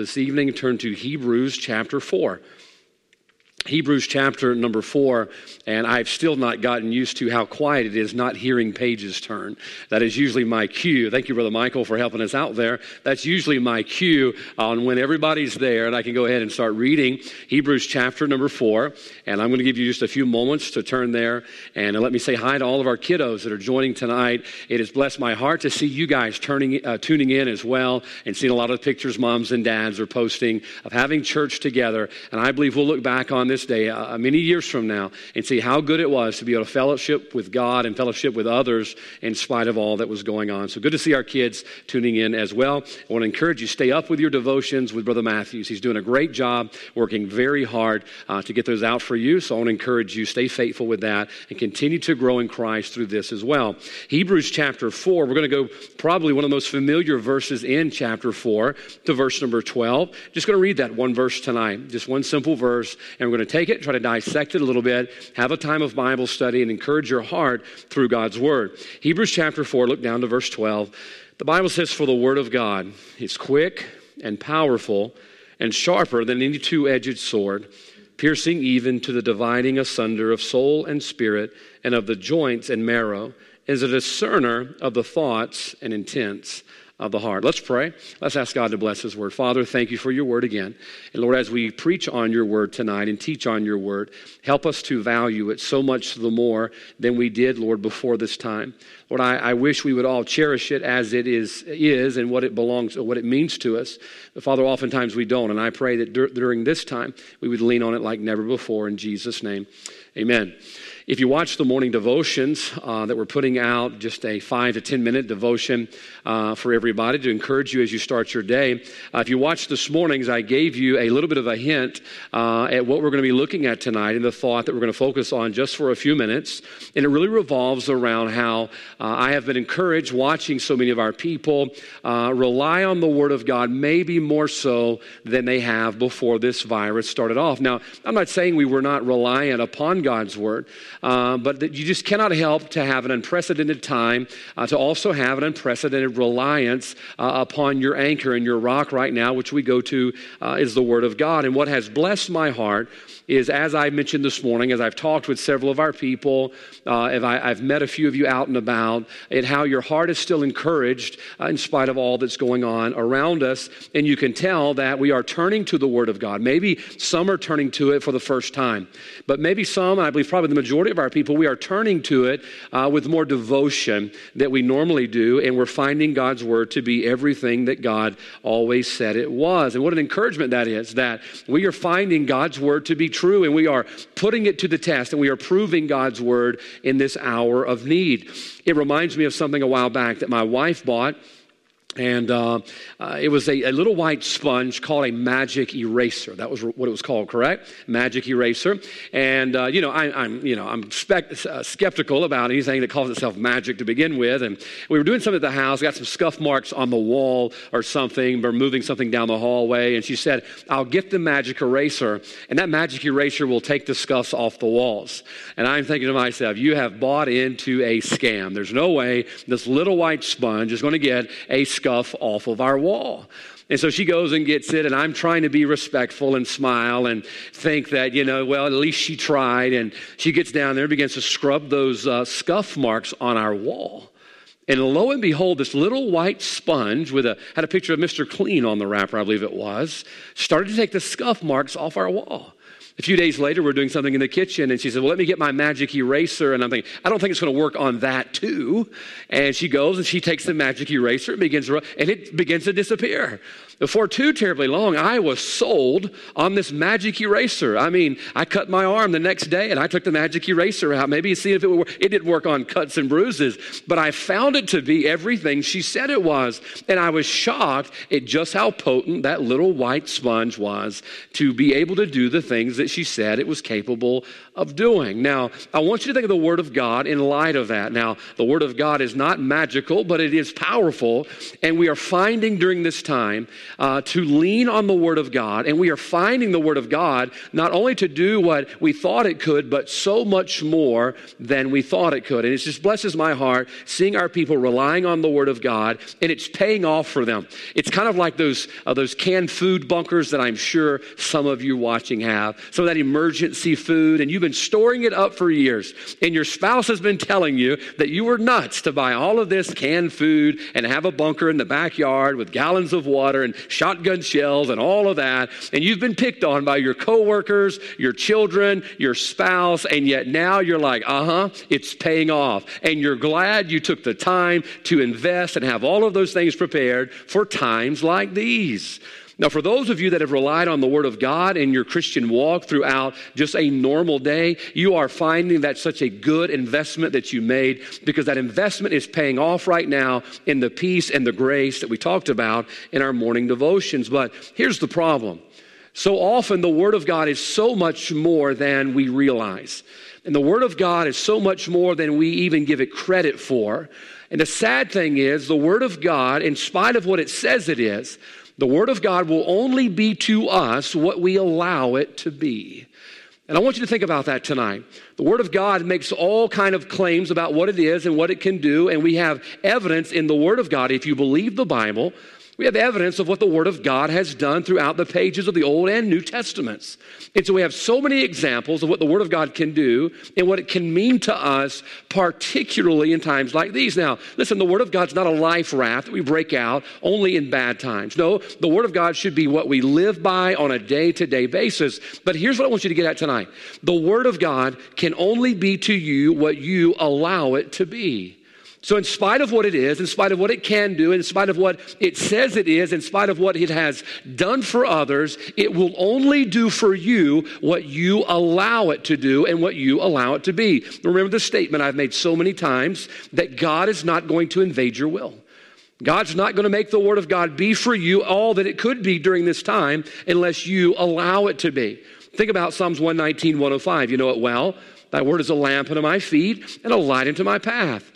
this evening, turn to Hebrews chapter 4. Hebrews chapter number four, and I've still not gotten used to how quiet it is not hearing pages turn. That is usually my cue. Thank you, Brother Michael, for helping us out there. That's usually my cue on when everybody's there, and I can go ahead and start reading Hebrews chapter number four. And I'm going to give you just a few moments to turn there and let me say hi to all of our kiddos that are joining tonight. It has blessed my heart to see you guys turning, uh, tuning in as well and seeing a lot of pictures moms and dads are posting of having church together. And I believe we'll look back on this day uh, many years from now and see how good it was to be able to fellowship with God and fellowship with others in spite of all that was going on. So good to see our kids tuning in as well. I want to encourage you stay up with your devotions with Brother Matthews. He's doing a great job, working very hard uh, to get those out for you. So I want to encourage you stay faithful with that and continue to grow in Christ through this as well. Hebrews chapter 4, we're going to go probably one of the most familiar verses in chapter 4 to verse number 12. Just going to read that one verse tonight, just one simple verse, and we're going to take it, try to dissect it a little bit, have a time of Bible study, and encourage your heart through God's Word. Hebrews chapter 4, look down to verse 12. The Bible says, For the Word of God is quick and powerful and sharper than any two edged sword, piercing even to the dividing asunder of soul and spirit and of the joints and marrow, is a discerner of the thoughts and intents of the heart. Let's pray. Let's ask God to bless His word. Father, thank you for your word again. And Lord, as we preach on your word tonight and teach on your word, help us to value it so much the more than we did, Lord, before this time. Lord, I, I wish we would all cherish it as it is, is and what it belongs, or what it means to us. But Father, oftentimes we don't. And I pray that dur- during this time we would lean on it like never before. In Jesus' name, amen. If you watch the morning devotions uh, that we're putting out, just a five to 10 minute devotion uh, for everybody to encourage you as you start your day. Uh, if you watch this morning's, I gave you a little bit of a hint uh, at what we're going to be looking at tonight and the thought that we're going to focus on just for a few minutes. And it really revolves around how uh, I have been encouraged watching so many of our people uh, rely on the Word of God, maybe more so than they have before this virus started off. Now, I'm not saying we were not reliant upon God's Word. Uh, but that you just cannot help to have an unprecedented time, uh, to also have an unprecedented reliance uh, upon your anchor and your rock right now, which we go to uh, is the Word of God. And what has blessed my heart is, as I mentioned this morning, as I've talked with several of our people, uh, I, have met a few of you out and about, and how your heart is still encouraged uh, in spite of all that's going on around us. And you can tell that we are turning to the Word of God. Maybe some are turning to it for the first time, but maybe some, I believe probably the majority of our people, we are turning to it uh, with more devotion that we normally do, and we're finding God's Word to be everything that God always said it was. And what an encouragement that is that we are finding God's Word to be true true and we are putting it to the test and we are proving God's word in this hour of need. It reminds me of something a while back that my wife bought and uh, uh, it was a, a, little white sponge called a magic eraser. That was what it was called, correct? Magic eraser. And uh, you know, I, am you know I'm uh, skeptical about anything that calls itself magic to begin with. And we were doing something at the house. Got some scuff marks on the wall or something. We're moving something down the hallway, and she said, "I'll get the magic eraser, and that magic eraser will take the scuffs off the walls." And I'm thinking to myself, "You have bought into a scam. There's no way this little white sponge is going to get a scuff off of our wall. And so she goes and gets it, and I'm trying to be respectful and smile and think that, you know, well, at least she tried. And she gets down there and begins to scrub those uh, scuff marks on our wall. And lo and behold, this little white sponge with a had a picture of Mr. Clean on the wrapper, I believe it was, started to take the scuff marks off our wall. A few days later, we're doing something in the kitchen, and she said, Well, let me get my magic eraser. And I'm thinking, I don't think it's going to work on that, too. And she goes and she takes the magic eraser and begins to, and it begins to disappear. Before too terribly long, I was sold on this magic eraser. I mean, I cut my arm the next day and I took the magic eraser out. Maybe see if it would work. It didn't work on cuts and bruises, but I found it to be everything she said it was. And I was shocked at just how potent that little white sponge was to be able to do the things that she said it was capable of doing. Now, I want you to think of the Word of God in light of that. Now, the Word of God is not magical, but it is powerful, and we are finding during this time uh, to lean on the Word of God, and we are finding the Word of God not only to do what we thought it could, but so much more than we thought it could. And it just blesses my heart seeing our people relying on the Word of God, and it's paying off for them. It's kind of like those, uh, those canned food bunkers that I'm sure some of you watching have. Some of that emergency food, and you've been storing it up for years, and your spouse has been telling you that you were nuts to buy all of this canned food and have a bunker in the backyard with gallons of water and shotgun shells and all of that. And you've been picked on by your coworkers, your children, your spouse, and yet now you're like, uh huh, it's paying off. And you're glad you took the time to invest and have all of those things prepared for times like these. Now, for those of you that have relied on the Word of God in your Christian walk throughout just a normal day, you are finding that such a good investment that you made because that investment is paying off right now in the peace and the grace that we talked about in our morning devotions. But here's the problem. So often, the Word of God is so much more than we realize. And the Word of God is so much more than we even give it credit for. And the sad thing is, the Word of God, in spite of what it says it is, the Word of God will only be to us what we allow it to be. And I want you to think about that tonight. The Word of God makes all kind of claims about what it is and what it can do, and we have evidence in the Word of God. If you believe the Bible, we have evidence of what the Word of God has done throughout the pages of the Old and New Testaments. And so we have so many examples of what the Word of God can do and what it can mean to us, particularly in times like these. Now, listen, the Word of God's not a life raft that we break out only in bad times. No, the Word of God should be what we live by on a day to day basis. But here's what I want you to get at tonight the Word of God can only be to you what you allow it to be. So, in spite of what it is, in spite of what it can do, in spite of what it says it is, in spite of what it has done for others, it will only do for you what you allow it to do and what you allow it to be. Remember the statement I've made so many times that God is not going to invade your will. God's not going to make the Word of God be for you all that it could be during this time unless you allow it to be. Think about Psalms 119, 105. You know it well. Thy Word is a lamp unto my feet and a light unto my path.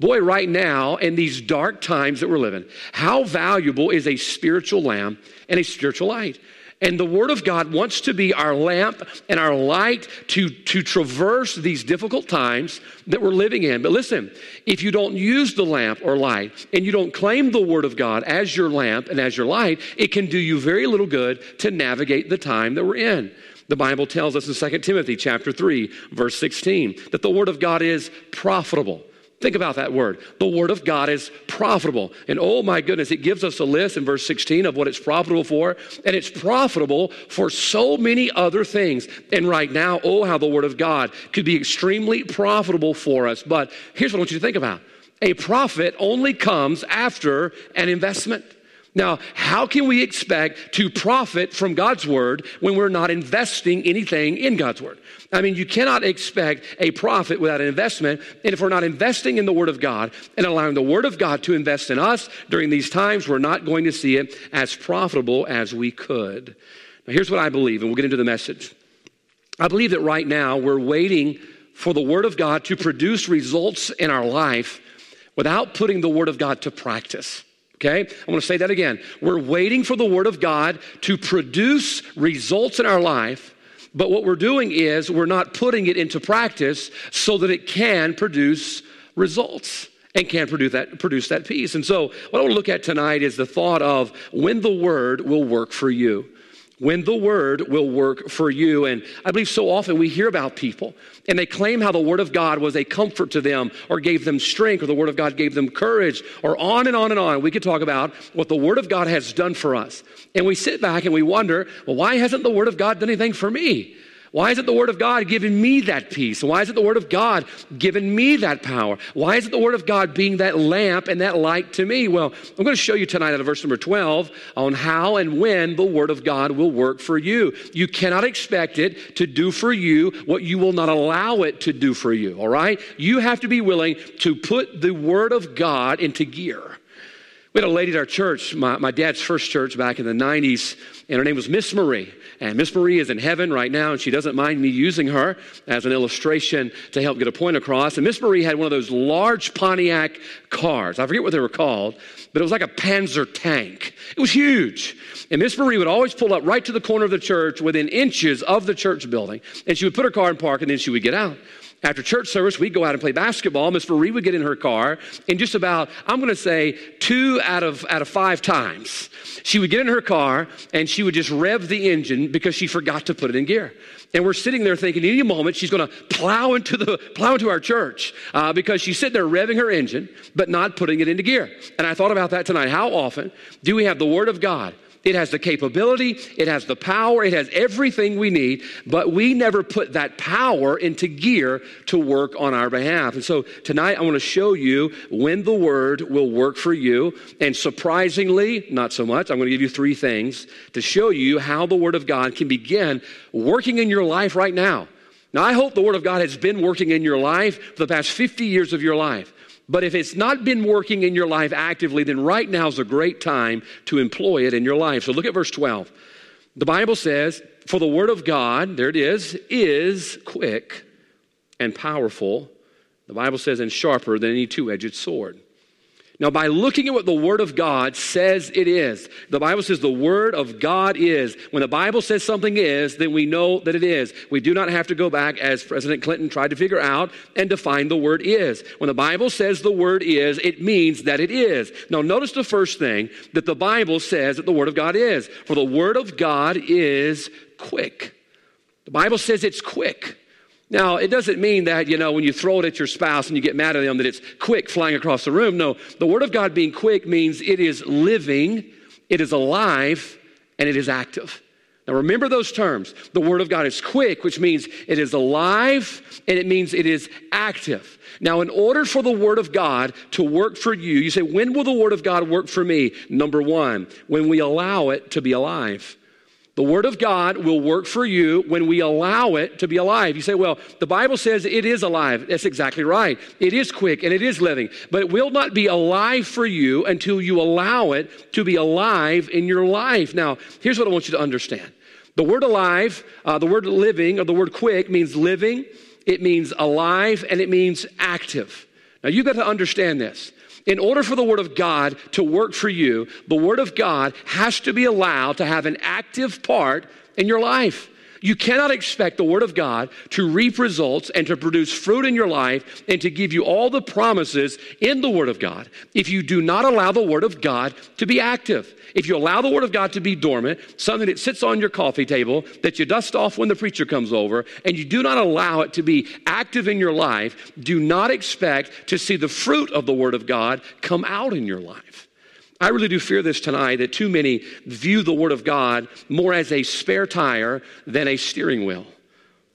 Boy, right now, in these dark times that we're living, how valuable is a spiritual lamp and a spiritual light? And the Word of God wants to be our lamp and our light to, to traverse these difficult times that we're living in. But listen, if you don't use the lamp or light and you don't claim the Word of God as your lamp and as your light, it can do you very little good to navigate the time that we're in. The Bible tells us in 2 Timothy chapter 3, verse 16, that the Word of God is profitable Think about that word. The word of God is profitable. And oh my goodness, it gives us a list in verse 16 of what it's profitable for. And it's profitable for so many other things. And right now, oh, how the word of God could be extremely profitable for us. But here's what I want you to think about a profit only comes after an investment. Now, how can we expect to profit from God's word when we're not investing anything in God's word? I mean, you cannot expect a profit without an investment. And if we're not investing in the word of God and allowing the word of God to invest in us during these times, we're not going to see it as profitable as we could. Now, here's what I believe, and we'll get into the message. I believe that right now we're waiting for the word of God to produce results in our life without putting the word of God to practice. Okay? I want to say that again. We're waiting for the Word of God to produce results in our life, but what we're doing is we're not putting it into practice so that it can produce results and can produce that, produce that peace. And so, what I want to look at tonight is the thought of when the Word will work for you when the word will work for you. And I believe so often we hear about people and they claim how the word of God was a comfort to them or gave them strength or the word of God gave them courage or on and on and on. We could talk about what the word of God has done for us. And we sit back and we wonder, well, why hasn't the word of God done anything for me? Why isn't the Word of God giving me that peace? Why isn't the Word of God giving me that power? Why isn't the Word of God being that lamp and that light to me? Well, I'm going to show you tonight out of verse number 12 on how and when the Word of God will work for you. You cannot expect it to do for you what you will not allow it to do for you, all right? You have to be willing to put the Word of God into gear. We had a lady at our church, my, my dad's first church back in the 90s, and her name was Miss Marie. And Miss Marie is in heaven right now, and she doesn't mind me using her as an illustration to help get a point across. And Miss Marie had one of those large Pontiac cars. I forget what they were called, but it was like a Panzer tank. It was huge. And Miss Marie would always pull up right to the corner of the church within inches of the church building, and she would put her car in park, and then she would get out. After church service, we'd go out and play basketball. Miss Marie would get in her car, and just about, I'm going to say, two out of, out of five times, she would get in her car and she would just rev the engine because she forgot to put it in gear. And we're sitting there thinking, any moment she's going to plow into the plow into our church uh, because she's sitting there revving her engine, but not putting it into gear. And I thought about that tonight. How often do we have the Word of God it has the capability, it has the power, it has everything we need, but we never put that power into gear to work on our behalf. And so tonight I want to show you when the word will work for you. And surprisingly, not so much, I'm going to give you three things to show you how the word of God can begin working in your life right now. Now, I hope the Word of God has been working in your life for the past 50 years of your life. But if it's not been working in your life actively, then right now is a great time to employ it in your life. So look at verse 12. The Bible says, For the word of God, there it is, is quick and powerful. The Bible says, and sharper than any two edged sword. Now, by looking at what the Word of God says it is, the Bible says the Word of God is. When the Bible says something is, then we know that it is. We do not have to go back, as President Clinton tried to figure out, and define the word is. When the Bible says the word is, it means that it is. Now, notice the first thing that the Bible says that the Word of God is. For the Word of God is quick. The Bible says it's quick. Now, it doesn't mean that, you know, when you throw it at your spouse and you get mad at them, that it's quick flying across the room. No, the Word of God being quick means it is living, it is alive, and it is active. Now, remember those terms. The Word of God is quick, which means it is alive, and it means it is active. Now, in order for the Word of God to work for you, you say, when will the Word of God work for me? Number one, when we allow it to be alive. The Word of God will work for you when we allow it to be alive. You say, well, the Bible says it is alive. That's exactly right. It is quick and it is living, but it will not be alive for you until you allow it to be alive in your life. Now, here's what I want you to understand the word alive, uh, the word living, or the word quick means living, it means alive, and it means active. Now, you've got to understand this. In order for the Word of God to work for you, the Word of God has to be allowed to have an active part in your life. You cannot expect the Word of God to reap results and to produce fruit in your life and to give you all the promises in the Word of God if you do not allow the Word of God to be active. If you allow the Word of God to be dormant, something that sits on your coffee table that you dust off when the preacher comes over, and you do not allow it to be active in your life, do not expect to see the fruit of the Word of God come out in your life. I really do fear this tonight that too many view the Word of God more as a spare tire than a steering wheel.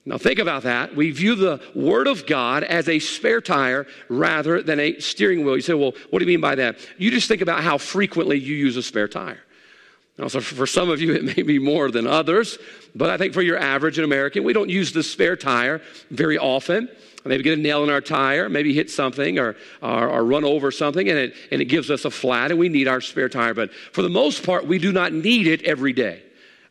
Now, think about that. We view the Word of God as a spare tire rather than a steering wheel. You say, well, what do you mean by that? You just think about how frequently you use a spare tire. Now, so for some of you, it may be more than others, but I think for your average American, we don't use the spare tire very often. Maybe get a nail in our tire, maybe hit something or, or, or run over something, and it, and it gives us a flat, and we need our spare tire. But for the most part, we do not need it every day.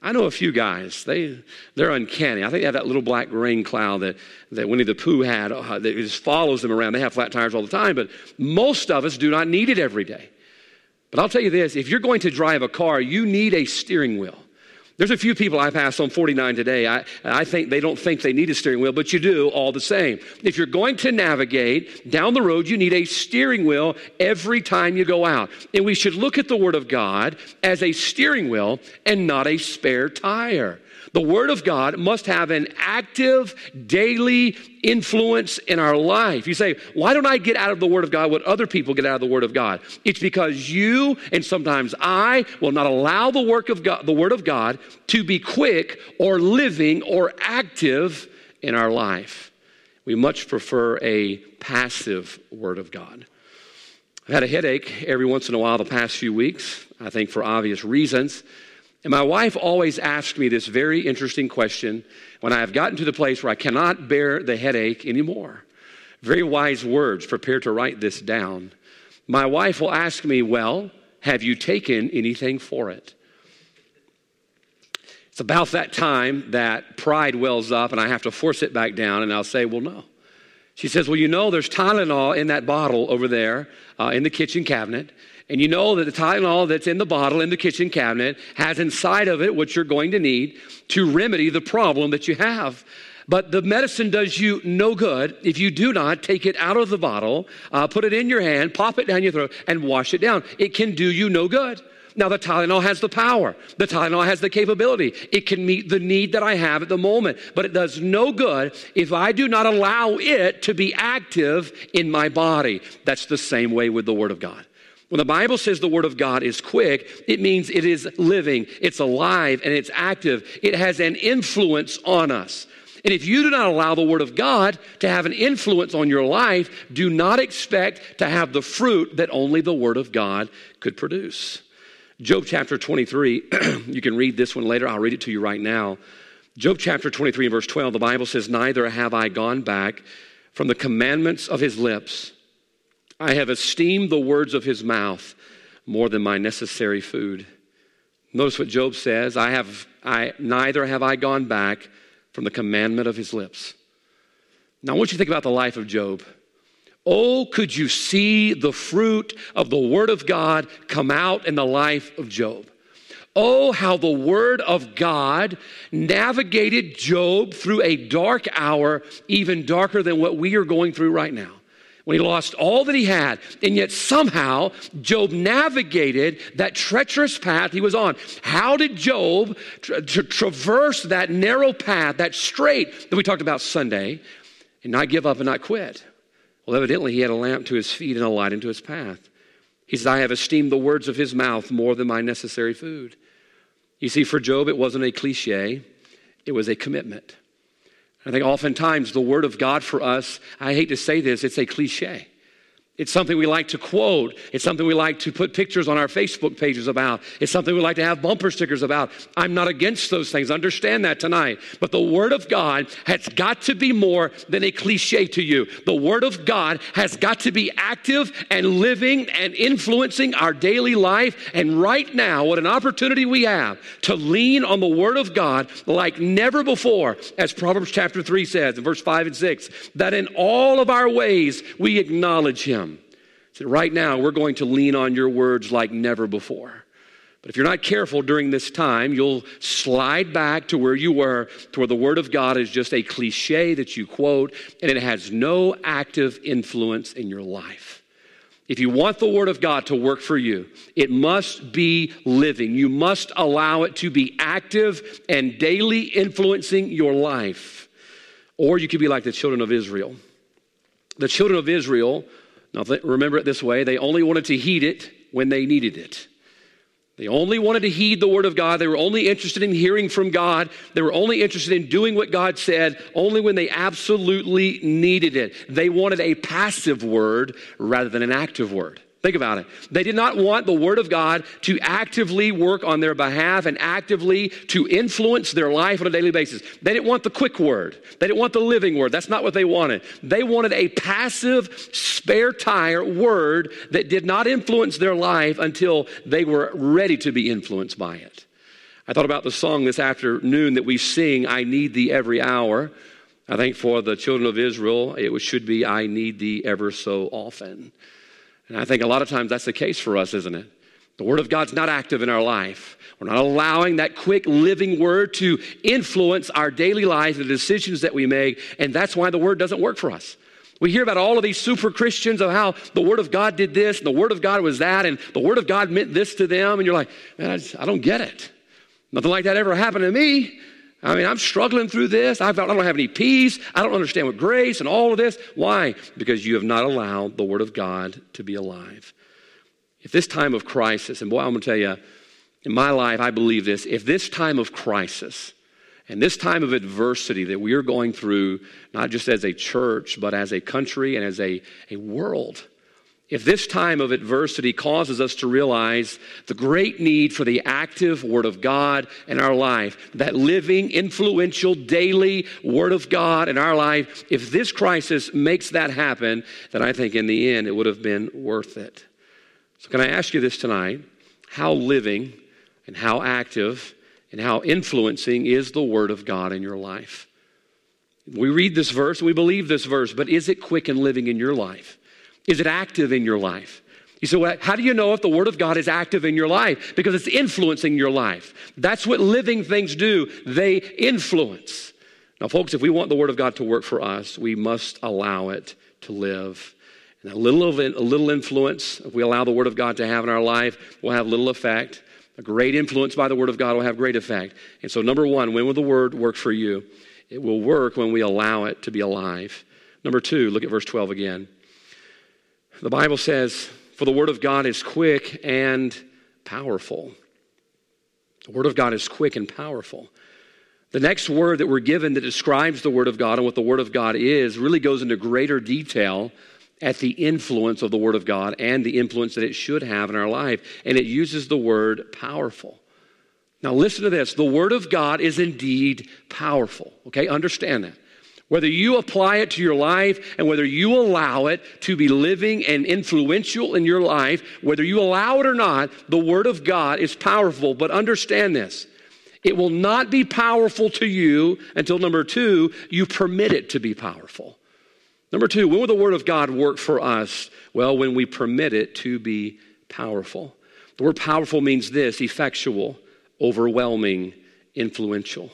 I know a few guys. They they're uncanny. I think they have that little black rain cloud that, that Winnie the Pooh had uh, that just follows them around. They have flat tires all the time, but most of us do not need it every day. But I'll tell you this: if you're going to drive a car, you need a steering wheel. There's a few people I passed on 49 today. I, I think they don't think they need a steering wheel, but you do all the same. If you're going to navigate down the road, you need a steering wheel every time you go out. And we should look at the Word of God as a steering wheel and not a spare tire. The Word of God must have an active, daily influence in our life. You say, why don't I get out of the Word of God what other people get out of the Word of God? It's because you and sometimes I will not allow the work of God, the Word of God to be quick or living or active in our life. We much prefer a passive Word of God. I've had a headache every once in a while the past few weeks, I think for obvious reasons. And my wife always asks me this very interesting question when I have gotten to the place where I cannot bear the headache anymore. Very wise words, prepare to write this down. My wife will ask me, Well, Have you taken anything for it? It's about that time that pride wells up and I have to force it back down, and I'll say, Well, no. She says, Well, you know, there's Tylenol in that bottle over there uh, in the kitchen cabinet. And you know that the Tylenol that's in the bottle in the kitchen cabinet has inside of it what you're going to need to remedy the problem that you have. But the medicine does you no good if you do not take it out of the bottle, uh, put it in your hand, pop it down your throat, and wash it down. It can do you no good. Now, the Tylenol has the power. The Tylenol has the capability. It can meet the need that I have at the moment, but it does no good if I do not allow it to be active in my body. That's the same way with the Word of God. When the Bible says the Word of God is quick, it means it is living, it's alive, and it's active. It has an influence on us. And if you do not allow the Word of God to have an influence on your life, do not expect to have the fruit that only the Word of God could produce. Job chapter 23, you can read this one later. I'll read it to you right now. Job chapter 23 and verse 12, the Bible says, Neither have I gone back from the commandments of his lips. I have esteemed the words of his mouth more than my necessary food. Notice what Job says I have, I, neither have I gone back from the commandment of his lips. Now, I want you to think about the life of Job. Oh, could you see the fruit of the Word of God come out in the life of Job? Oh, how the Word of God navigated Job through a dark hour, even darker than what we are going through right now when he lost all that he had. And yet somehow Job navigated that treacherous path he was on. How did Job tra- tra- traverse that narrow path, that straight that we talked about Sunday, and not give up and not quit? Well, evidently he had a lamp to his feet and a light into his path. He says, I have esteemed the words of his mouth more than my necessary food. You see, for Job, it wasn't a cliche, it was a commitment. I think oftentimes the word of God for us, I hate to say this, it's a cliche. It's something we like to quote. It's something we like to put pictures on our Facebook pages about. It's something we like to have bumper stickers about. I'm not against those things. Understand that tonight. But the Word of God has got to be more than a cliche to you. The Word of God has got to be active and living and influencing our daily life. And right now, what an opportunity we have to lean on the Word of God like never before, as Proverbs chapter 3 says in verse 5 and 6, that in all of our ways we acknowledge Him so right now, we're going to lean on your words like never before. But if you're not careful during this time, you'll slide back to where you were, to where the Word of God is just a cliche that you quote, and it has no active influence in your life. If you want the Word of God to work for you, it must be living. You must allow it to be active and daily influencing your life. Or you could be like the children of Israel. The children of Israel now, remember it this way they only wanted to heed it when they needed it. They only wanted to heed the word of God. They were only interested in hearing from God. They were only interested in doing what God said only when they absolutely needed it. They wanted a passive word rather than an active word. Think about it. They did not want the Word of God to actively work on their behalf and actively to influence their life on a daily basis. They didn't want the quick word. They didn't want the living word. That's not what they wanted. They wanted a passive, spare tire word that did not influence their life until they were ready to be influenced by it. I thought about the song this afternoon that we sing, I Need Thee Every Hour. I think for the children of Israel, it should be, I need thee ever so often. And I think a lot of times that's the case for us, isn't it? The Word of God's not active in our life. We're not allowing that quick living Word to influence our daily life, the decisions that we make, and that's why the Word doesn't work for us. We hear about all of these super Christians of how the Word of God did this, and the Word of God was that, and the Word of God meant this to them, and you're like, man, I, just, I don't get it. Nothing like that ever happened to me. I mean, I'm struggling through this. I don't have any peace. I don't understand what grace and all of this. Why? Because you have not allowed the Word of God to be alive. If this time of crisis, and boy, I'm going to tell you, in my life, I believe this. If this time of crisis and this time of adversity that we are going through, not just as a church, but as a country and as a, a world, if this time of adversity causes us to realize the great need for the active Word of God in our life, that living, influential, daily Word of God in our life, if this crisis makes that happen, then I think in the end it would have been worth it. So, can I ask you this tonight? how living and how active and how influencing is the Word of God in your life. We read this verse, we believe this verse, but is it quick and living in your life? Is it active in your life? You say, well, how do you know if the Word of God is active in your life? Because it's influencing your life. That's what living things do, they influence. Now, folks, if we want the Word of God to work for us, we must allow it to live. And a little, of a little influence, if we allow the Word of God to have in our life, will have little effect. A great influence by the Word of God will have great effect. And so, number one, when will the Word work for you? It will work when we allow it to be alive. Number two, look at verse 12 again. The Bible says, For the Word of God is quick and powerful. The Word of God is quick and powerful. The next word that we're given that describes the Word of God and what the Word of God is really goes into greater detail at the influence of the Word of God and the influence that it should have in our life. And it uses the word powerful. Now, listen to this the Word of God is indeed powerful. Okay, understand that. Whether you apply it to your life and whether you allow it to be living and influential in your life, whether you allow it or not, the Word of God is powerful. But understand this it will not be powerful to you until number two, you permit it to be powerful. Number two, when will the Word of God work for us? Well, when we permit it to be powerful. The word powerful means this effectual, overwhelming, influential.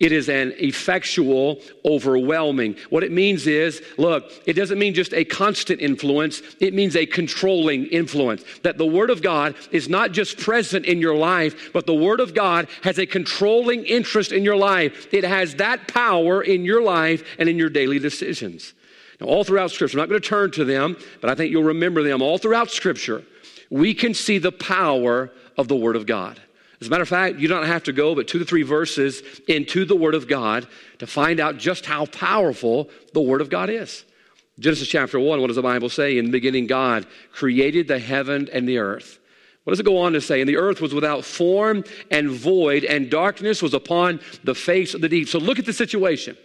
It is an effectual, overwhelming. What it means is, look, it doesn't mean just a constant influence, it means a controlling influence. That the Word of God is not just present in your life, but the Word of God has a controlling interest in your life. It has that power in your life and in your daily decisions. Now, all throughout Scripture, I'm not going to turn to them, but I think you'll remember them. All throughout Scripture, we can see the power of the Word of God. As a matter of fact, you don't have to go but two to three verses into the Word of God to find out just how powerful the Word of God is. Genesis chapter 1, what does the Bible say? In the beginning, God created the heaven and the earth. What does it go on to say? And the earth was without form and void, and darkness was upon the face of the deep. So look at the situation.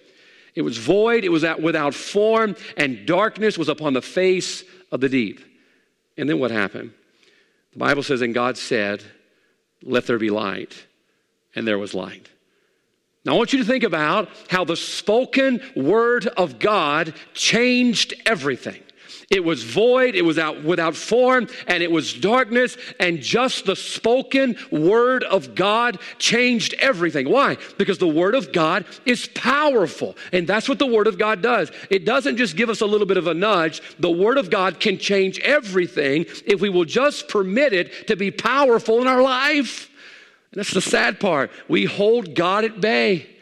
It was void, it was without form, and darkness was upon the face of the deep. And then what happened? The Bible says, And God said, let there be light. And there was light. Now, I want you to think about how the spoken word of God changed everything. It was void, it was out without form, and it was darkness, and just the spoken word of God changed everything. Why? Because the word of God is powerful, and that's what the word of God does. It doesn't just give us a little bit of a nudge, the word of God can change everything if we will just permit it to be powerful in our life. And that's the sad part. We hold God at bay.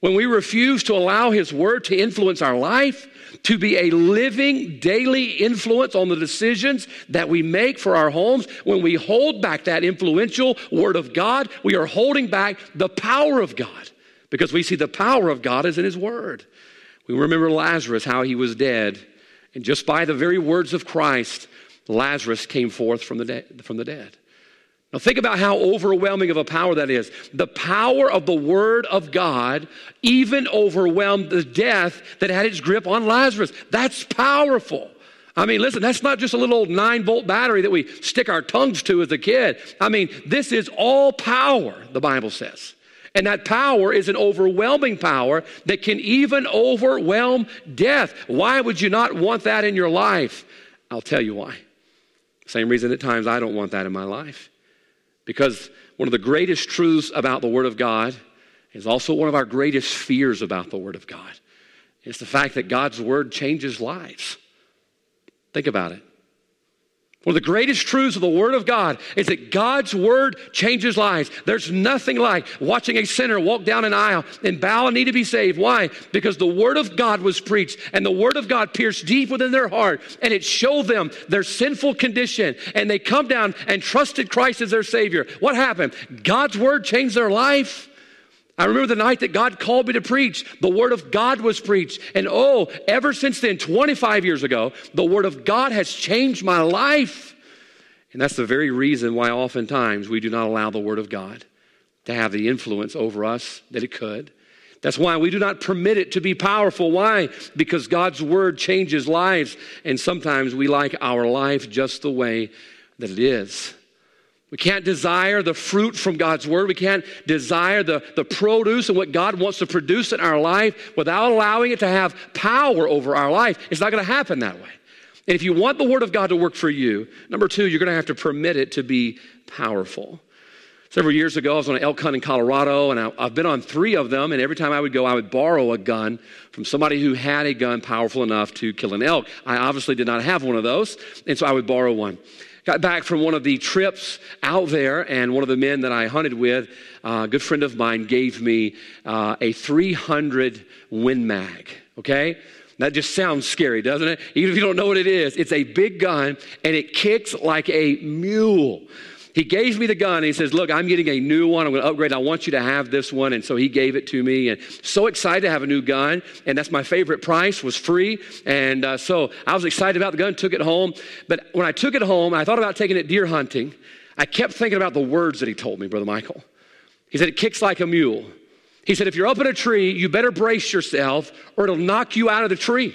When we refuse to allow His Word to influence our life, to be a living daily influence on the decisions that we make for our homes. When we hold back that influential Word of God, we are holding back the power of God because we see the power of God is in His Word. We remember Lazarus, how he was dead, and just by the very words of Christ, Lazarus came forth from the, de- from the dead. Now, think about how overwhelming of a power that is. The power of the Word of God even overwhelmed the death that had its grip on Lazarus. That's powerful. I mean, listen, that's not just a little old nine volt battery that we stick our tongues to as a kid. I mean, this is all power, the Bible says. And that power is an overwhelming power that can even overwhelm death. Why would you not want that in your life? I'll tell you why. Same reason at times I don't want that in my life. Because one of the greatest truths about the Word of God is also one of our greatest fears about the Word of God. It's the fact that God's Word changes lives. Think about it. One of the greatest truths of the Word of God is that God's Word changes lives. There's nothing like watching a sinner walk down an aisle and bow and need to be saved. Why? Because the Word of God was preached and the Word of God pierced deep within their heart and it showed them their sinful condition and they come down and trusted Christ as their Savior. What happened? God's Word changed their life. I remember the night that God called me to preach. The Word of God was preached. And oh, ever since then, 25 years ago, the Word of God has changed my life. And that's the very reason why oftentimes we do not allow the Word of God to have the influence over us that it could. That's why we do not permit it to be powerful. Why? Because God's Word changes lives. And sometimes we like our life just the way that it is. We can't desire the fruit from God's word. We can't desire the, the produce and what God wants to produce in our life without allowing it to have power over our life. It's not going to happen that way. And if you want the word of God to work for you, number two, you're going to have to permit it to be powerful. Several years ago, I was on an elk hunt in Colorado, and I, have been on three of them. And every time I would go, I would borrow a gun from somebody who had a gun powerful enough to kill an elk. I obviously did not have one of those, and so I would borrow one. Got back from one of the trips out there, and one of the men that I hunted with, uh, a good friend of mine, gave me uh, a 300 Win Mag. Okay, that just sounds scary, doesn't it? Even if you don't know what it is, it's a big gun and it kicks like a mule. He gave me the gun and he says, Look, I'm getting a new one. I'm going to upgrade. I want you to have this one. And so he gave it to me. And so excited to have a new gun. And that's my favorite price, was free. And uh, so I was excited about the gun, took it home. But when I took it home, I thought about taking it deer hunting. I kept thinking about the words that he told me, Brother Michael. He said, It kicks like a mule. He said, If you're up in a tree, you better brace yourself or it'll knock you out of the tree.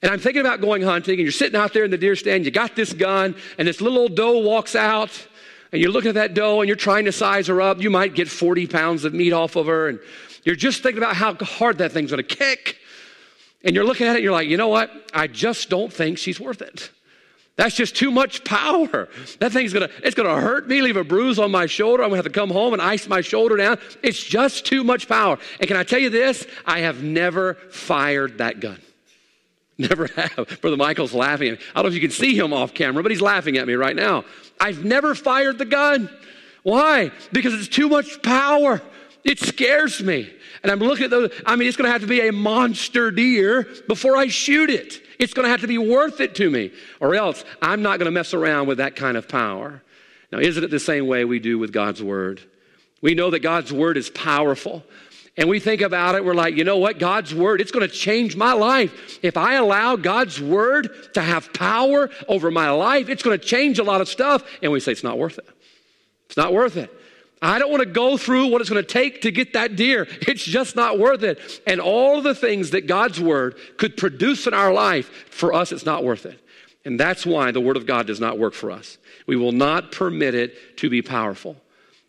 And I'm thinking about going hunting, and you're sitting out there in the deer stand, you got this gun, and this little old doe walks out and you're looking at that doe and you're trying to size her up, you might get 40 pounds of meat off of her. And you're just thinking about how hard that thing's gonna kick. And you're looking at it and you're like, you know what? I just don't think she's worth it. That's just too much power. That thing's gonna, it's gonna hurt me, leave a bruise on my shoulder. I'm gonna have to come home and ice my shoulder down. It's just too much power. And can I tell you this? I have never fired that gun. Never have. Brother Michael's laughing at me. I don't know if you can see him off camera, but he's laughing at me right now. I've never fired the gun. Why? Because it's too much power. It scares me. And I'm looking at those. I mean, it's going to have to be a monster deer before I shoot it. It's going to have to be worth it to me, or else I'm not going to mess around with that kind of power. Now, isn't it the same way we do with God's Word? We know that God's Word is powerful and we think about it, we're like, you know what? God's word, it's going to change my life. If I allow God's word to have power over my life, it's going to change a lot of stuff. And we say, it's not worth it. It's not worth it. I don't want to go through what it's going to take to get that deer. It's just not worth it. And all the things that God's word could produce in our life, for us, it's not worth it. And that's why the word of God does not work for us. We will not permit it to be powerful.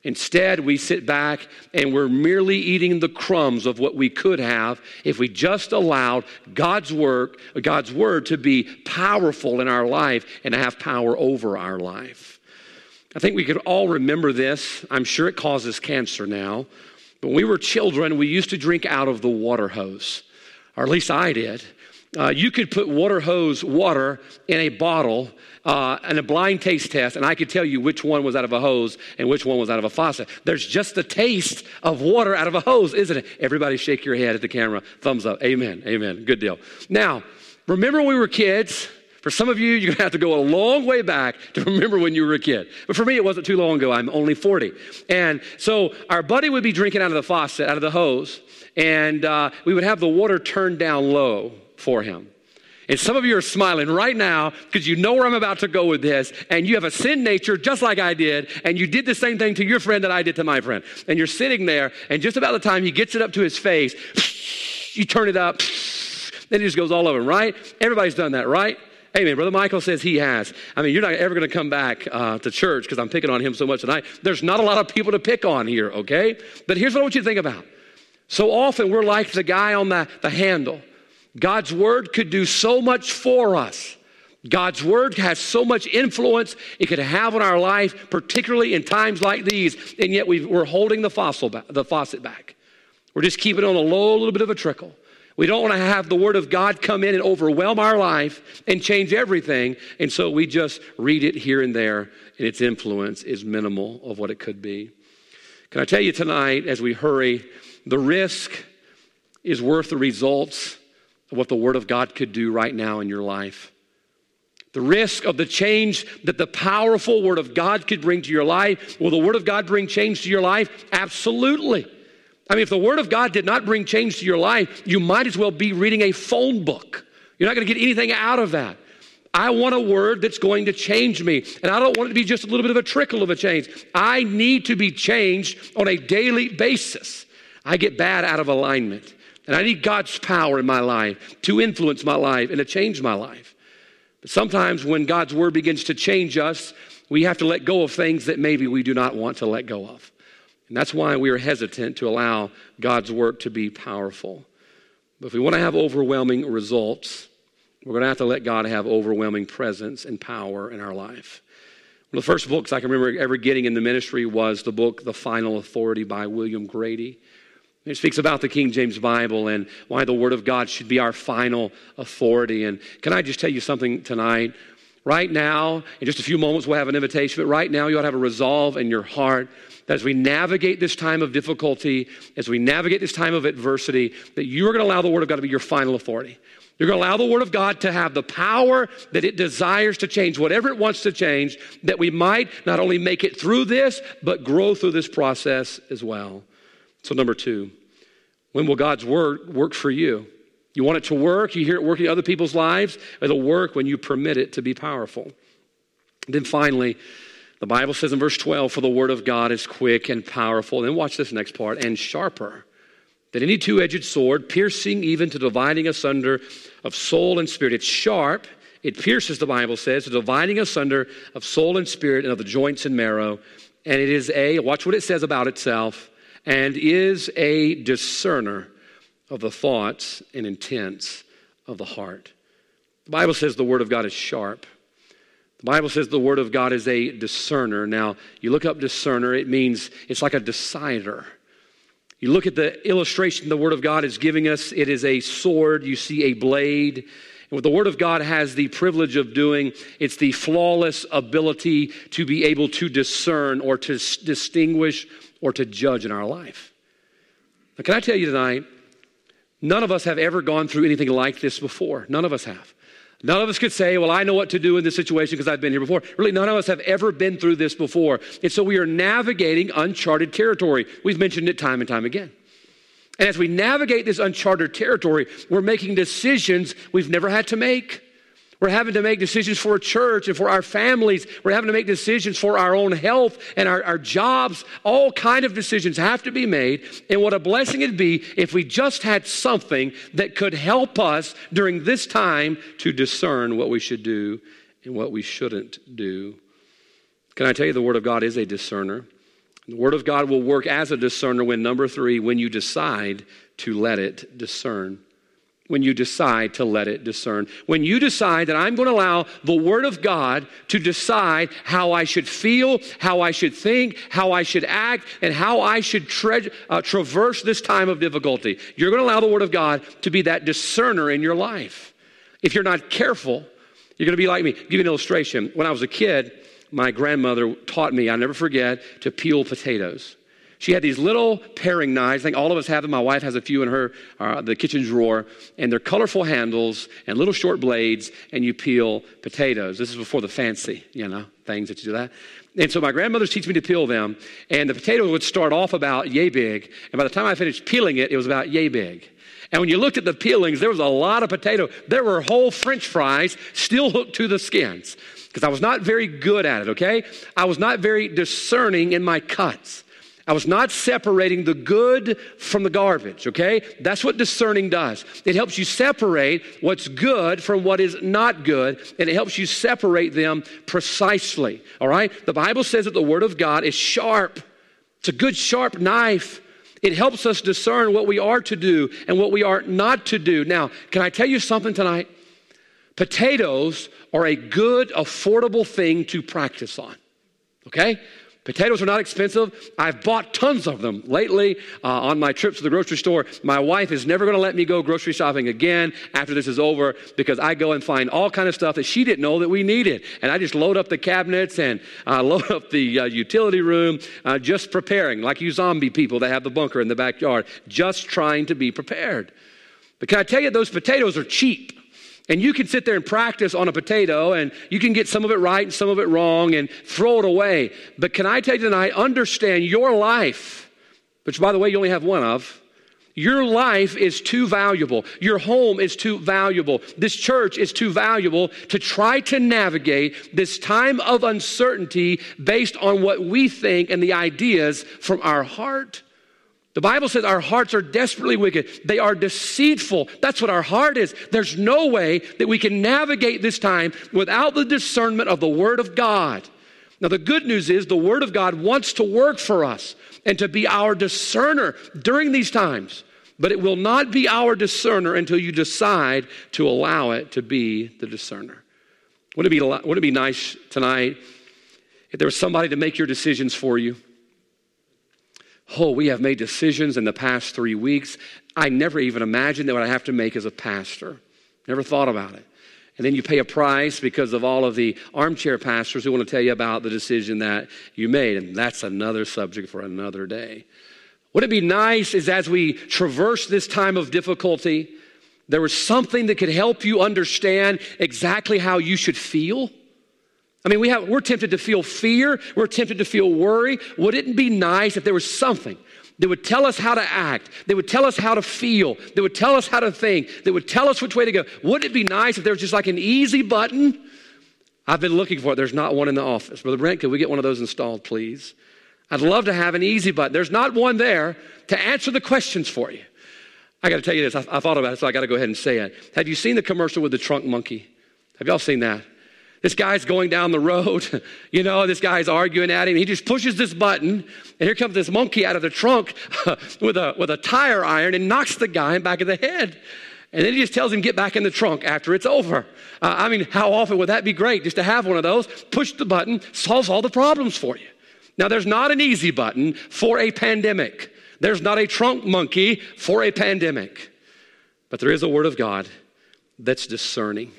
Instead, we sit back and we're merely eating the crumbs of what we could have if we just allowed God's work, God's word to be powerful in our life and have power over our life. I think we could all remember this. I'm sure it causes cancer now. But when we were children, we used to drink out of the water hose, or at least I did. Uh, you could put water hose water in a bottle uh, in a blind taste test, and I could tell you which one was out of a hose and which one was out of a faucet. There's just the taste of water out of a hose, isn't it? Everybody shake your head at the camera. Thumbs up. Amen. Amen. Good deal. Now, remember when we were kids? For some of you, you're going to have to go a long way back to remember when you were a kid. But for me, it wasn't too long ago. I'm only 40. And so our buddy would be drinking out of the faucet, out of the hose, and uh, we would have the water turned down low for him. And some of you are smiling right now because you know where I'm about to go with this, and you have a sin nature just like I did, and you did the same thing to your friend that I did to my friend. And you're sitting there, and just about the time he gets it up to his face, you turn it up, then it just goes all over, right? Everybody's done that, right? Amen. Brother Michael says he has. I mean, you're not ever going to come back uh, to church because I'm picking on him so much tonight. There's not a lot of people to pick on here, okay? But here's what I want you to think about. So often we're like the guy on the, the handle. God's word could do so much for us. God's word has so much influence it could have on our life, particularly in times like these, and yet we are holding the, fossil back, the faucet back. We're just keeping it on a low little bit of a trickle. We don't want to have the word of God come in and overwhelm our life and change everything, and so we just read it here and there, and its influence is minimal of what it could be. Can I tell you tonight, as we hurry, the risk is worth the results what the Word of God could do right now in your life. The risk of the change that the powerful Word of God could bring to your life. Will the Word of God bring change to your life? Absolutely. I mean, if the Word of God did not bring change to your life, you might as well be reading a phone book. You're not going to get anything out of that. I want a word that's going to change me. And I don't want it to be just a little bit of a trickle of a change. I need to be changed on a daily basis. I get bad out of alignment. And I need God's power in my life to influence my life and to change my life. But sometimes when God's word begins to change us, we have to let go of things that maybe we do not want to let go of. And that's why we are hesitant to allow God's work to be powerful. But if we want to have overwhelming results, we're going to have to let God have overwhelming presence and power in our life. One of the first books I can remember ever getting in the ministry was the book The Final Authority by William Grady. It speaks about the King James Bible and why the Word of God should be our final authority. And can I just tell you something tonight? Right now, in just a few moments, we'll have an invitation, but right now, you ought to have a resolve in your heart that as we navigate this time of difficulty, as we navigate this time of adversity, that you are going to allow the Word of God to be your final authority. You're going to allow the Word of God to have the power that it desires to change, whatever it wants to change, that we might not only make it through this, but grow through this process as well. So, number two, when will God's Word work for you? You want it to work, you hear it working in other people's lives, it'll work when you permit it to be powerful. Then finally, the Bible says in verse 12, For the word of God is quick and powerful. And then watch this next part, and sharper than any two edged sword, piercing even to dividing asunder of soul and spirit. It's sharp, it pierces, the Bible says, to dividing asunder of soul and spirit and of the joints and marrow. And it is a, watch what it says about itself, and is a discerner of the thoughts and intents of the heart. The Bible says the Word of God is sharp. The Bible says the Word of God is a discerner. Now, you look up discerner, it means it's like a decider. You look at the illustration the Word of God is giving us, it is a sword, you see a blade. And what the Word of God has the privilege of doing, it's the flawless ability to be able to discern or to distinguish or to judge in our life. Now, can I tell you tonight, None of us have ever gone through anything like this before. None of us have. None of us could say, Well, I know what to do in this situation because I've been here before. Really, none of us have ever been through this before. And so we are navigating uncharted territory. We've mentioned it time and time again. And as we navigate this uncharted territory, we're making decisions we've never had to make. We're having to make decisions for a church and for our families. We're having to make decisions for our own health and our, our jobs. All kind of decisions have to be made. And what a blessing it'd be if we just had something that could help us during this time to discern what we should do and what we shouldn't do. Can I tell you the Word of God is a discerner? The Word of God will work as a discerner when, number three, when you decide to let it discern when you decide to let it discern. When you decide that I'm going to allow the Word of God to decide how I should feel, how I should think, how I should act, and how I should tre- uh, traverse this time of difficulty, you're going to allow the Word of God to be that discerner in your life. If you're not careful, you're going to be like me. I'll give you an illustration. When I was a kid, my grandmother taught me, I'll never forget, to peel potatoes. She had these little paring knives. I think all of us have them. My wife has a few in her uh, the kitchen drawer, and they're colorful handles and little short blades, and you peel potatoes. This is before the fancy, you know, things that you do that. And so my grandmother's teach me to peel them, and the potato would start off about yay big, and by the time I finished peeling it, it was about yay big. And when you looked at the peelings, there was a lot of potato. There were whole French fries still hooked to the skins because I was not very good at it, okay? I was not very discerning in my cuts. I was not separating the good from the garbage, okay? That's what discerning does. It helps you separate what's good from what is not good, and it helps you separate them precisely, all right? The Bible says that the Word of God is sharp, it's a good, sharp knife. It helps us discern what we are to do and what we are not to do. Now, can I tell you something tonight? Potatoes are a good, affordable thing to practice on, okay? Potatoes are not expensive. I've bought tons of them lately uh, on my trips to the grocery store. My wife is never going to let me go grocery shopping again after this is over because I go and find all kind of stuff that she didn't know that we needed. And I just load up the cabinets and uh, load up the uh, utility room, uh, just preparing, like you zombie people that have the bunker in the backyard, just trying to be prepared. But can I tell you, those potatoes are cheap. And you can sit there and practice on a potato and you can get some of it right and some of it wrong and throw it away. But can I tell you tonight, understand your life, which by the way, you only have one of. Your life is too valuable. Your home is too valuable. This church is too valuable to try to navigate this time of uncertainty based on what we think and the ideas from our heart. The Bible says our hearts are desperately wicked. They are deceitful. That's what our heart is. There's no way that we can navigate this time without the discernment of the Word of God. Now, the good news is the Word of God wants to work for us and to be our discerner during these times, but it will not be our discerner until you decide to allow it to be the discerner. Wouldn't it be, wouldn't it be nice tonight if there was somebody to make your decisions for you? Oh, we have made decisions in the past three weeks. I never even imagined that what I have to make as a pastor. Never thought about it. And then you pay a price because of all of the armchair pastors who want to tell you about the decision that you made. And that's another subject for another day. Would it be nice is as we traverse this time of difficulty, there was something that could help you understand exactly how you should feel? I mean, we have, we're tempted to feel fear. We're tempted to feel worry. Would it be nice if there was something that would tell us how to act, that would tell us how to feel, that would tell us how to think, that would tell us which way to go? Wouldn't it be nice if there was just like an easy button? I've been looking for it. There's not one in the office. Brother Brent, could we get one of those installed, please? I'd love to have an easy button. There's not one there to answer the questions for you. I got to tell you this. I, I thought about it, so I got to go ahead and say it. Have you seen the commercial with the trunk monkey? Have y'all seen that? This guy's going down the road, you know, this guy's arguing at him. He just pushes this button, and here comes this monkey out of the trunk with, a, with a tire iron and knocks the guy in the back of the head. And then he just tells him, get back in the trunk after it's over. Uh, I mean, how often would that be great just to have one of those? Push the button, solves all the problems for you. Now, there's not an easy button for a pandemic. There's not a trunk monkey for a pandemic. But there is a word of God that's discerning.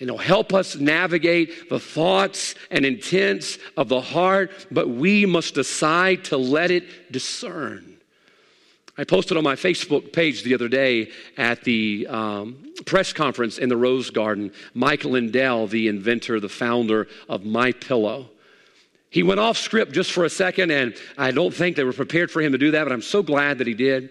It'll help us navigate the thoughts and intents of the heart, but we must decide to let it discern. I posted on my Facebook page the other day at the um, press conference in the Rose Garden, Mike Lindell, the inventor, the founder of My Pillow. He went off script just for a second, and I don't think they were prepared for him to do that, but I'm so glad that he did.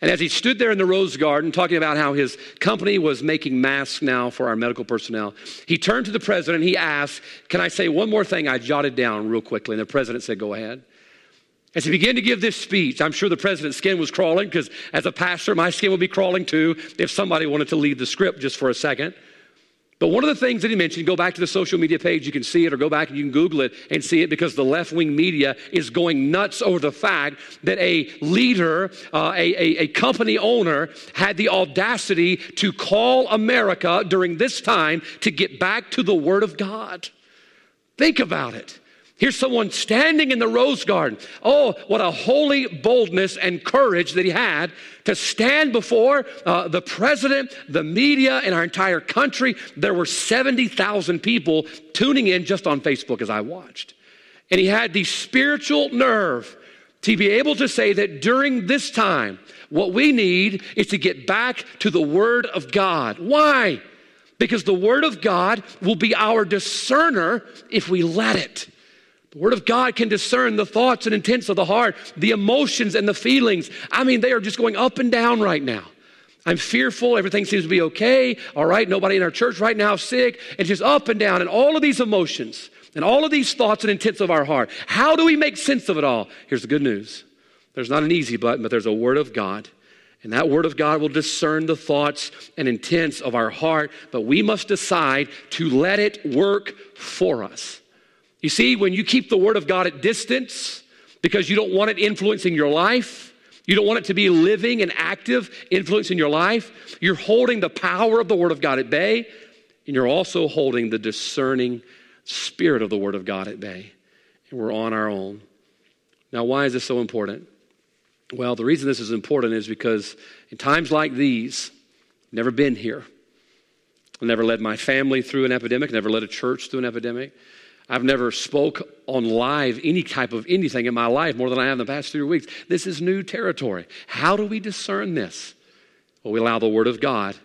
And as he stood there in the Rose Garden talking about how his company was making masks now for our medical personnel, he turned to the president. He asked, Can I say one more thing? I jotted down real quickly. And the president said, Go ahead. As he began to give this speech, I'm sure the president's skin was crawling because as a pastor, my skin would be crawling too if somebody wanted to leave the script just for a second. But one of the things that he mentioned, go back to the social media page, you can see it, or go back and you can Google it and see it because the left wing media is going nuts over the fact that a leader, uh, a, a, a company owner, had the audacity to call America during this time to get back to the Word of God. Think about it. Here's someone standing in the rose garden. Oh, what a holy boldness and courage that he had to stand before uh, the president, the media, and our entire country. There were 70,000 people tuning in just on Facebook as I watched. And he had the spiritual nerve to be able to say that during this time, what we need is to get back to the Word of God. Why? Because the Word of God will be our discerner if we let it. The Word of God can discern the thoughts and intents of the heart, the emotions and the feelings. I mean, they are just going up and down right now. I'm fearful. Everything seems to be okay. All right. Nobody in our church right now is sick. It's just up and down. And all of these emotions and all of these thoughts and intents of our heart. How do we make sense of it all? Here's the good news there's not an easy button, but there's a Word of God. And that Word of God will discern the thoughts and intents of our heart, but we must decide to let it work for us. You see, when you keep the Word of God at distance because you don't want it influencing your life, you don't want it to be living and active, influencing your life, you're holding the power of the Word of God at bay, and you're also holding the discerning spirit of the Word of God at bay. And we're on our own. Now, why is this so important? Well, the reason this is important is because in times like these, never been here. I never led my family through an epidemic, never led a church through an epidemic. I've never spoke on live any type of anything in my life more than I have in the past three weeks. This is new territory. How do we discern this? Well, we allow the Word of God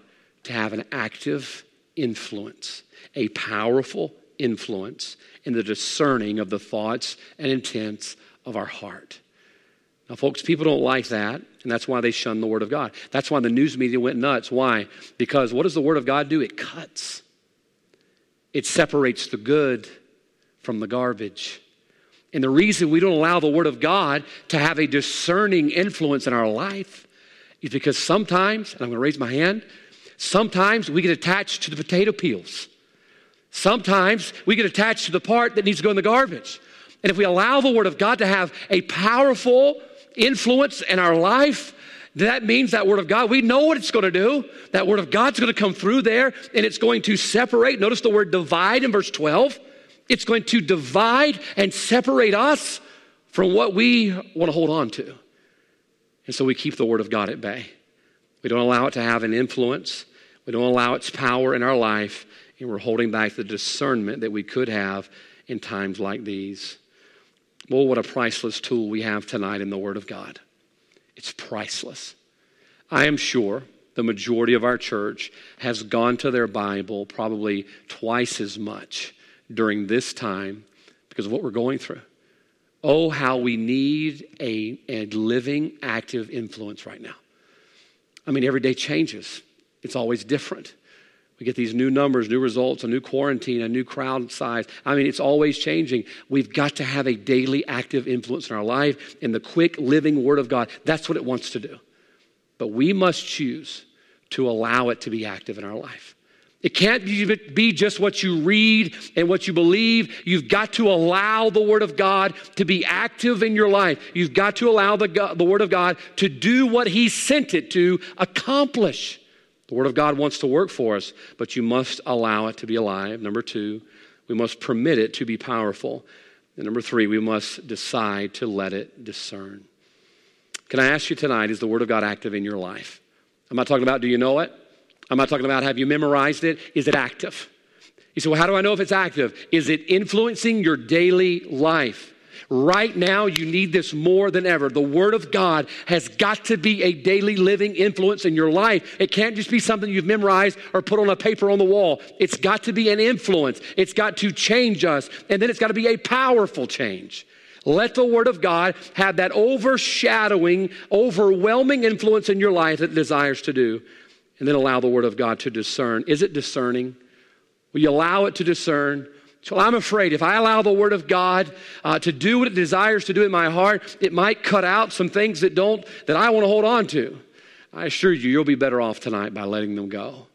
to have an active influence, a powerful influence in the discerning of the thoughts and intents of our heart. Now, folks, people don't like that, and that's why they shun the Word of God. That's why the news media went nuts. Why? Because what does the Word of God do? It cuts, it separates the good from the garbage. And the reason we don't allow the Word of God to have a discerning influence in our life is because sometimes, and I'm going to raise my hand, sometimes we get attached to the potato peels. Sometimes we get attached to the part that needs to go in the garbage. And if we allow the Word of God to have a powerful influence in our life, that means that Word of God, we know what it's going to do. That Word of God's going to come through there and it's going to separate. Notice the word divide in verse 12. It's going to divide and separate us from what we want to hold on to. And so we keep the Word of God at bay. We don't allow it to have an influence, we don't allow its power in our life, and we're holding back the discernment that we could have in times like these. Well, what a priceless tool we have tonight in the Word of God. It's priceless. I am sure the majority of our church has gone to their Bible probably twice as much during this time because of what we're going through. Oh, how we need a, a living, active influence right now. I mean, every day changes, it's always different. We get these new numbers, new results, a new quarantine, a new crowd size. I mean, it's always changing. We've got to have a daily active influence in our life in the quick living Word of God. That's what it wants to do. But we must choose to allow it to be active in our life. It can't be just what you read and what you believe. You've got to allow the Word of God to be active in your life. You've got to allow the, God, the Word of God to do what He sent it to accomplish. The Word of God wants to work for us, but you must allow it to be alive. Number two, we must permit it to be powerful. And number three, we must decide to let it discern. Can I ask you tonight, is the Word of God active in your life? I'm not talking about do you know it? I'm not talking about have you memorized it? Is it active? You say, well, how do I know if it's active? Is it influencing your daily life? Right now, you need this more than ever. The Word of God has got to be a daily living influence in your life. It can't just be something you've memorized or put on a paper on the wall. It's got to be an influence. It's got to change us, and then it's got to be a powerful change. Let the Word of God have that overshadowing, overwhelming influence in your life that it desires to do. And then allow the Word of God to discern. Is it discerning? Will you allow it to discern? So I'm afraid if I allow the Word of God uh, to do what it desires to do in my heart, it might cut out some things that don't that I want to hold on to. I assure you, you'll be better off tonight by letting them go.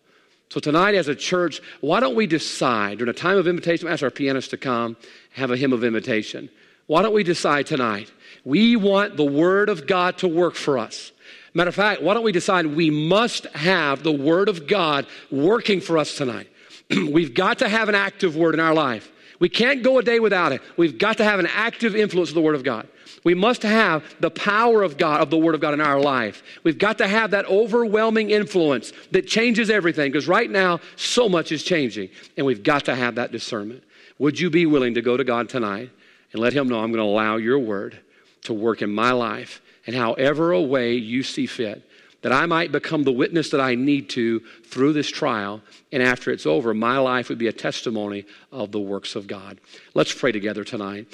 So tonight, as a church, why don't we decide during a time of invitation? Ask our pianist to come, have a hymn of invitation. Why don't we decide tonight? We want the Word of God to work for us. Matter of fact, why don't we decide we must have the Word of God working for us tonight? We've got to have an active word in our life. We can't go a day without it. We've got to have an active influence of the Word of God. We must have the power of God, of the Word of God in our life. We've got to have that overwhelming influence that changes everything because right now, so much is changing, and we've got to have that discernment. Would you be willing to go to God tonight and let Him know I'm going to allow your Word to work in my life and however a way you see fit? that I might become the witness that I need to through this trial. And after it's over, my life would be a testimony of the works of God. Let's pray together tonight.